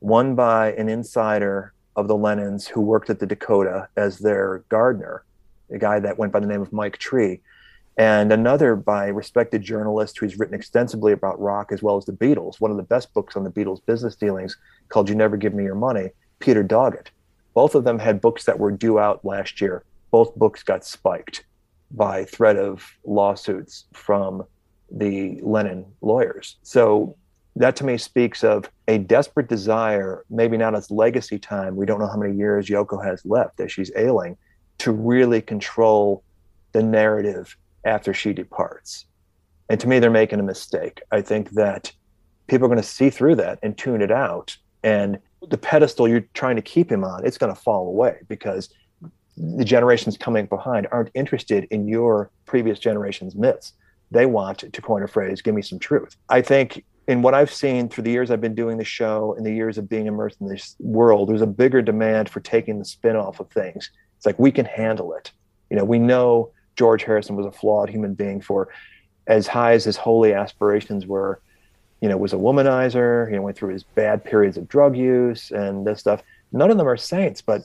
One by an insider of the Lennons who worked at the Dakota as their gardener, a guy that went by the name of Mike Tree, and another by a respected journalist who's written extensively about rock as well as the Beatles. One of the best books on the Beatles business dealings called You Never Give Me Your Money, Peter Doggett. Both of them had books that were due out last year. Both books got spiked by threat of lawsuits from the Lennon lawyers. So that to me speaks of a desperate desire, maybe not as legacy time. We don't know how many years Yoko has left as she's ailing to really control the narrative after she departs. And to me, they're making a mistake. I think that people are going to see through that and tune it out. And the pedestal you're trying to keep him on, it's going to fall away because the generations coming behind aren't interested in your previous generation's myths. They want, to coin a phrase, give me some truth. I think in what I've seen through the years I've been doing the show and the years of being immersed in this world, there's a bigger demand for taking the spin off of things. It's like we can handle it. You know, we know George Harrison was a flawed human being for as high as his holy aspirations were, you know, was a womanizer, you know, went through his bad periods of drug use and this stuff. None of them are saints, but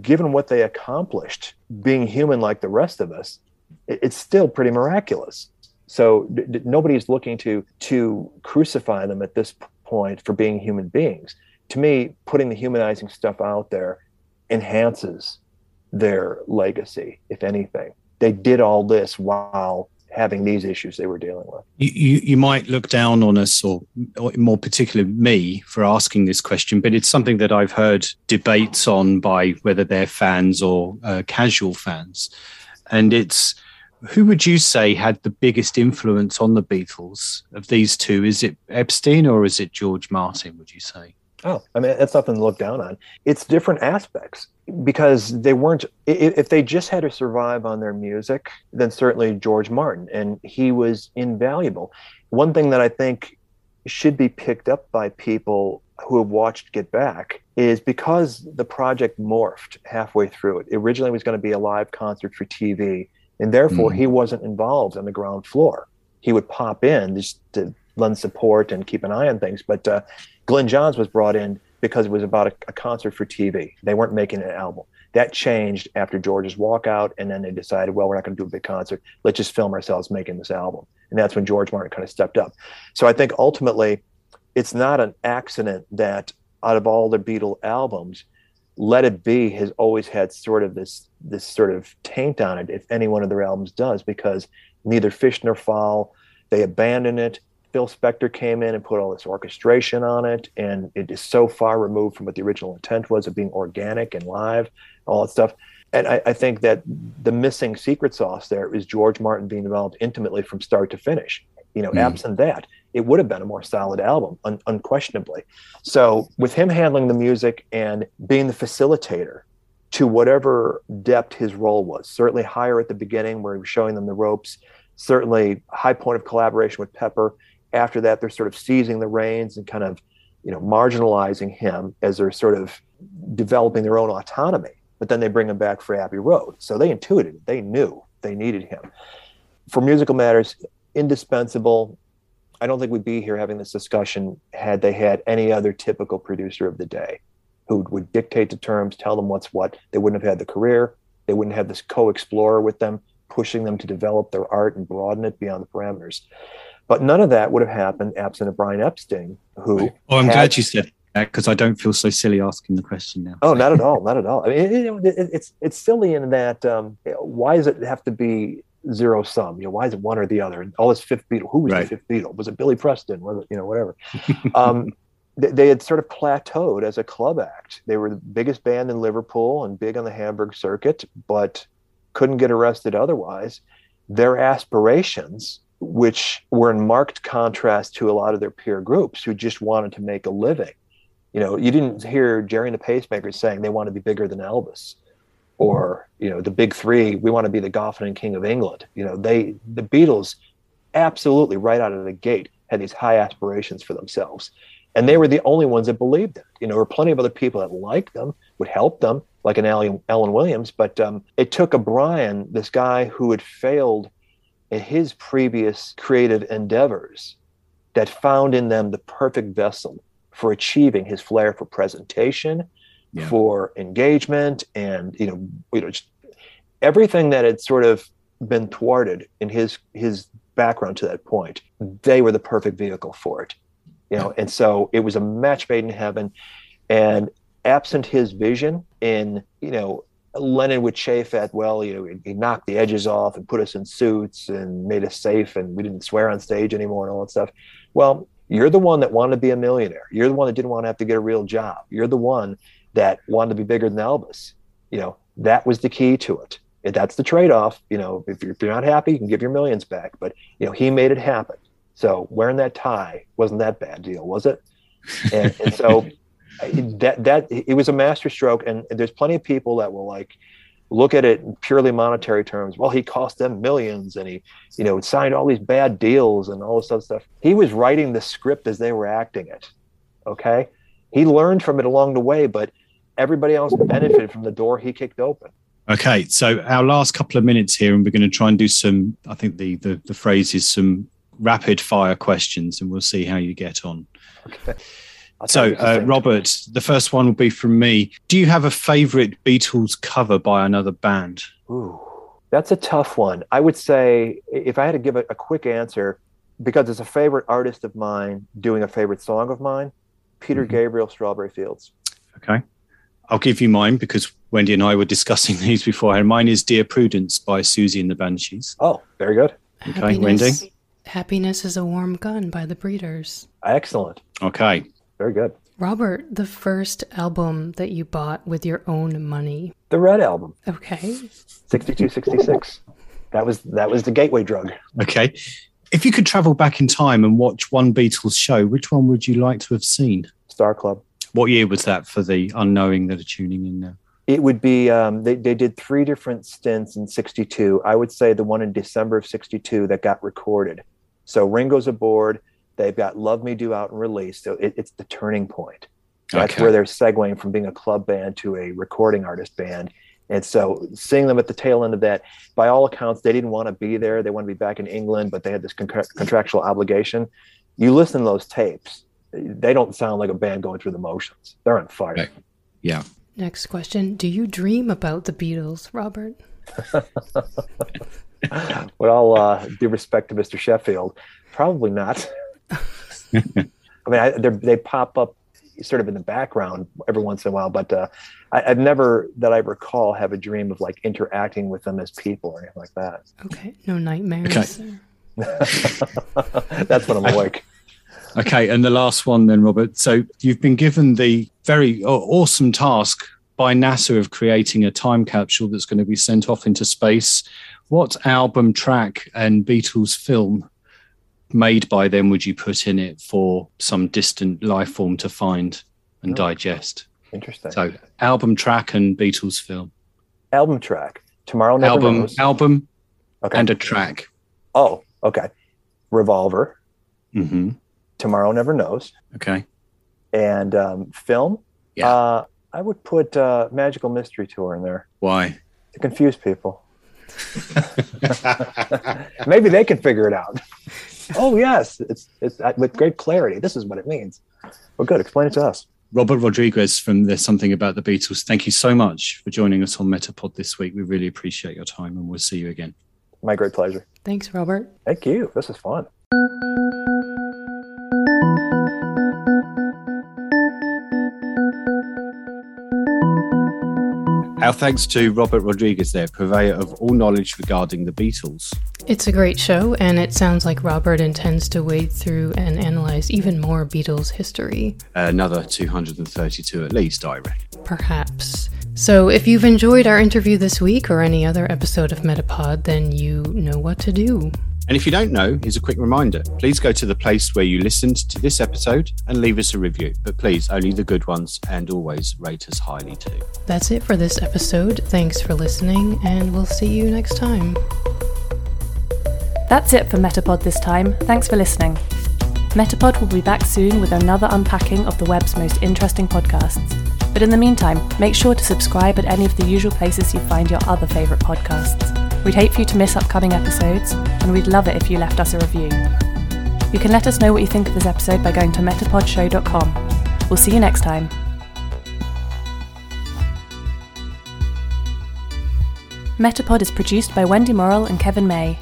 given what they accomplished, being human like the rest of us, it's still pretty miraculous. So d- d- nobody's looking to to crucify them at this point for being human beings. To me, putting the humanizing stuff out there enhances their legacy, if anything. They did all this while having these issues they were dealing with. You, you, you might look down on us, or, or, more particularly me, for asking this question, but it's something that I've heard debates on by whether they're fans or uh, casual fans. And it's who would you say had the biggest influence on the Beatles of these two? Is it Epstein or is it George Martin, would you say? Oh, I mean, that's nothing to look down on. It's different aspects because they weren't, if they just had to survive on their music, then certainly George Martin, and he was invaluable. One thing that I think should be picked up by people who have watched Get Back is because the project morphed halfway through it. Originally, it was going to be a live concert for TV, and therefore mm. he wasn't involved on the ground floor. He would pop in just to lend support and keep an eye on things, but uh, Glyn Johns was brought in because it was about a, a, concert for TV. They weren't making an album. That changed after George's walkout, and then they decided, well, we're not going to do a big concert. Let's just film ourselves making this album. And that's when George Martin kind of stepped up. So I think ultimately, it's not an accident that out of all the Beatle albums, Let It Be has always had sort of this this sort of taint on it. If any one of their albums does, because neither Fish nor Fowl, they abandon it Phil Spector came in and put all this orchestration on it, and it is so far removed from what the original intent was of being organic and live, all that stuff. And I, I think that the missing secret sauce there is George Martin being involved intimately from start to finish. You know, mm. absent that, it would have been a more solid album, un- unquestionably. So, with him handling the music and being the facilitator to whatever depth his role was, certainly higher at the beginning where he was showing them the ropes, certainly high point of collaboration with Pepper, after that, they're sort of seizing the reins and kind of, you know, marginalizing him as they're sort of developing their own autonomy. But then they bring him back for Abbey Road. So they intuited, they knew they needed him. For musical matters, indispensable. I don't think we'd be here having this discussion had they had any other typical producer of the day who would dictate the terms, tell them what's what. They wouldn't have had the career. They wouldn't have this co-explorer with them, pushing them to develop their art and broaden it beyond the parameters. But none of that would have happened absent of Brian Epstein, who. Well, oh, I'm had, glad you said that because I don't feel so silly asking the question now. Oh, not at all, not at all. I mean, it, it, it's it's silly in that um, why does it have to be zero sum? You know, why is it one or the other? And all this fifth Beatle. Who was right. the fifth Beatle? Was it Billy Preston? Was it you know whatever? um, they, they had sort of plateaued as a club act. They were the biggest band in Liverpool and big on the Hamburg circuit, but couldn't get arrested otherwise. Their aspirations which were in marked contrast to a lot of their peer groups who just wanted to make a living. You know, you didn't hear Gerry and the Pacemakers saying they want to be bigger than Elvis, or you know, the big three, we want to be the Goffin and King of England. You know, they the Beatles absolutely right out of the gate had these high aspirations for themselves. And they were the only ones that believed it. You know, there were plenty of other people that liked them, would help them, like an Alan, Williams. But um, it took a Brian, this guy who had failed in his previous creative endeavors that found in them the perfect vessel for achieving his flair for presentation, yeah. for engagement, and you know, you know, everything that had sort of been thwarted in his his background to that point. They were the perfect vehicle for it, you know, and so it was a match made in heaven. And absent his vision in you know Lennon would chafe at, well, you know, he knocked the edges off and put us in suits and made us safe and we didn't swear on stage anymore and all that stuff. Well, you're the one that wanted to be a millionaire. You're the one that didn't want to have to get a real job. You're the one that wanted to be bigger than Elvis. You know, that was the key to it. If That's the trade-off. You know, if you're, if you're not happy, you can give your millions back. But you know, he made it happen. So wearing that tie wasn't that bad deal, was it? And, and so that that it was a masterstroke, and there's plenty of people that will like look at it in purely monetary terms. Well, he cost them millions, and he, you know, signed all these bad deals and all this other stuff. He was writing the script as they were acting it. Okay, he learned from it along the way, but everybody else benefited from the door he kicked open. Okay, so our last couple of minutes here, and we're going to try and do some. I think the the, the phrase is some rapid fire questions, and we'll see how you get on. Okay. I'll tell So, you at the uh, Robert, the first one will be from me. Do you have a favorite Beatles cover by another band? Ooh, that's a tough one. I would say if I had to give a, a quick answer, because it's a favorite artist of mine doing a favorite song of mine, Peter Mhm. Gabriel, Strawberry Fields. Okay. I'll give you mine because Wendy and I were discussing these before. And mine is Dear Prudence by Siouxsie and the Banshees. Oh, very good. Okay, Wendy? Happiness is a Warm Gun by the Breeders. Excellent. Okay. Very good. Robert, the first album that you bought with your own money. The Red Album, Okay. 6266. That was that was the gateway drug. Okay. If you could travel back in time and watch one Beatles show, which one would you like to have seen? Star Club. What year was that for the unknowing that are tuning in now? It would be um, they, they did three different stints in 62. I would say the one in December of 62 that got recorded. So Ringo's aboard. They've got Love Me Do out and released. So it, it's the turning point. That's Okay. where they're segueing from being a club band to a recording artist band. And so seeing them at the tail end of that, by all accounts, they didn't want to be there. They want to be back in England, but they had this contra- contractual obligation. You listen to those tapes, they don't sound like a band going through the motions. They're on fire. Right. Yeah. Next question. Do you dream about the Beatles, Robert? With all uh, due respect to Mr. Sheffield, probably not. I mean, I, they're- pop up sort of in the background every once in a while, but uh, I, I've never, that I recall, have a dream of like interacting with them as people or anything like that. Okay. No nightmares. That's when I'm awake. Okay, and the last one then, Robert. So you've been given the very awesome task by NASA of creating a time capsule that's going to be sent off into space. What album, track, and Beatles film made by them would you put in it for some distant life form to find and Oh. digest? Interesting. So, album, track, and Beatles film. album track. Tomorrow Never album, Knows. album, okay. and a track. oh, okay. Revolver. hmm Tomorrow Never Knows. Okay. And um, film. Yeah. Uh, I would put uh, Magical Mystery Tour in there Why? to confuse people. Maybe they can figure it out. oh yes, it's it's uh, with great clarity. This is what it means. Well, good. Explain it to us. Robert Rodriguez from There's Something About the Beatles. Thank you so much for joining us on Metapod this week. We really appreciate your time and we'll see you again. My great pleasure. Thanks, Robert. Thank you. This is fun. Our thanks to Robert Rodriguez there, purveyor of all knowledge regarding the Beatles. It's a great show, and it sounds like Robert intends to wade through and analyze even more Beatles history. Another 232 at least, I reckon. Perhaps. So, if you've enjoyed our interview this week or any other episode of Metapod, then you know what to do. And if you don't know, here's a quick reminder. Please go to the place where you listened to this episode and leave us a review. But please, only the good ones and always rate us highly too. That's it for this episode. Thanks for listening, and we'll see you next time. That's it for Metapod this time. Thanks for listening. Metapod will be back soon with another unpacking of the web's most interesting podcasts. But in the meantime, make sure to subscribe at any of the usual places you find your other favourite podcasts. We'd hate for you to miss upcoming episodes, and we'd love it if you left us a review. You can let us know what you think of this episode by going to metapodshow.com. We'll see you next time. Metapod is produced by Wendy Morrill and Kevin May.